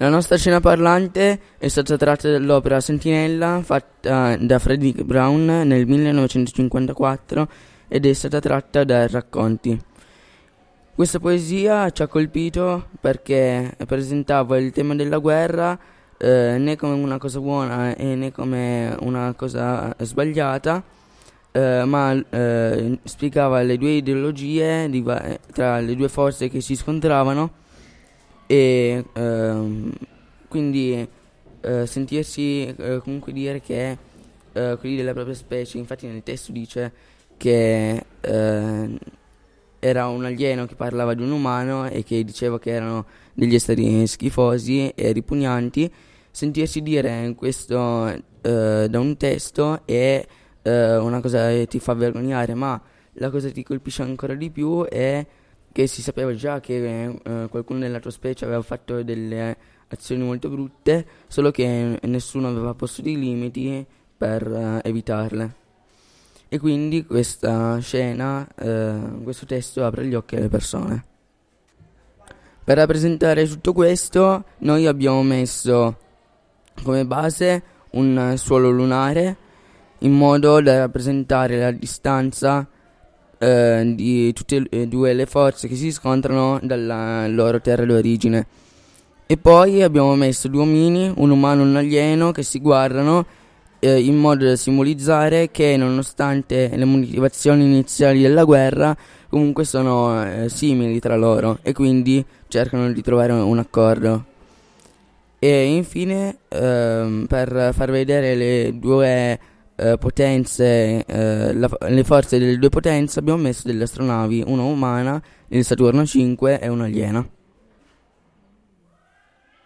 La nostra scena parlante è stata tratta dall'opera Sentinella fatta da Frederick Brown nel 1954 ed è stata tratta da Racconti. Questa poesia ci ha colpito perché presentava il tema della guerra eh, né come una cosa buona e né come una cosa sbagliata, eh, ma eh, spiegava le due ideologie va- tra le due forze che si scontravano e ehm, quindi eh, sentirsi eh, comunque dire che eh, quelli della propria specie, infatti nel testo dice che eh, era un alieno che parlava di un umano e che diceva che erano degli esseri schifosi e ripugnanti, sentirsi dire questo eh, da un testo è eh, una cosa che ti fa vergognare, ma la cosa che ti colpisce ancora di più è che si sapeva già che eh, qualcuno della tua specie aveva fatto delle azioni molto brutte, solo che nessuno aveva posto dei limiti per eh, evitarle. E quindi questa scena, eh, questo testo apre gli occhi alle persone. Per rappresentare tutto questo, noi abbiamo messo come base un suolo lunare in modo da rappresentare la distanza eh, di tutte e due le forze che si scontrano dalla loro terra d'origine. E poi abbiamo messo due omini, un umano e un alieno, che si guardano eh, in modo da simbolizzare che nonostante le motivazioni iniziali della guerra, comunque sono eh, simili tra loro e quindi cercano di trovare un accordo. E infine, ehm, per far vedere le due eh, potenze, eh, la, le forze delle due potenze abbiamo messo delle astronavi, una umana, il Saturno 5 e una aliena.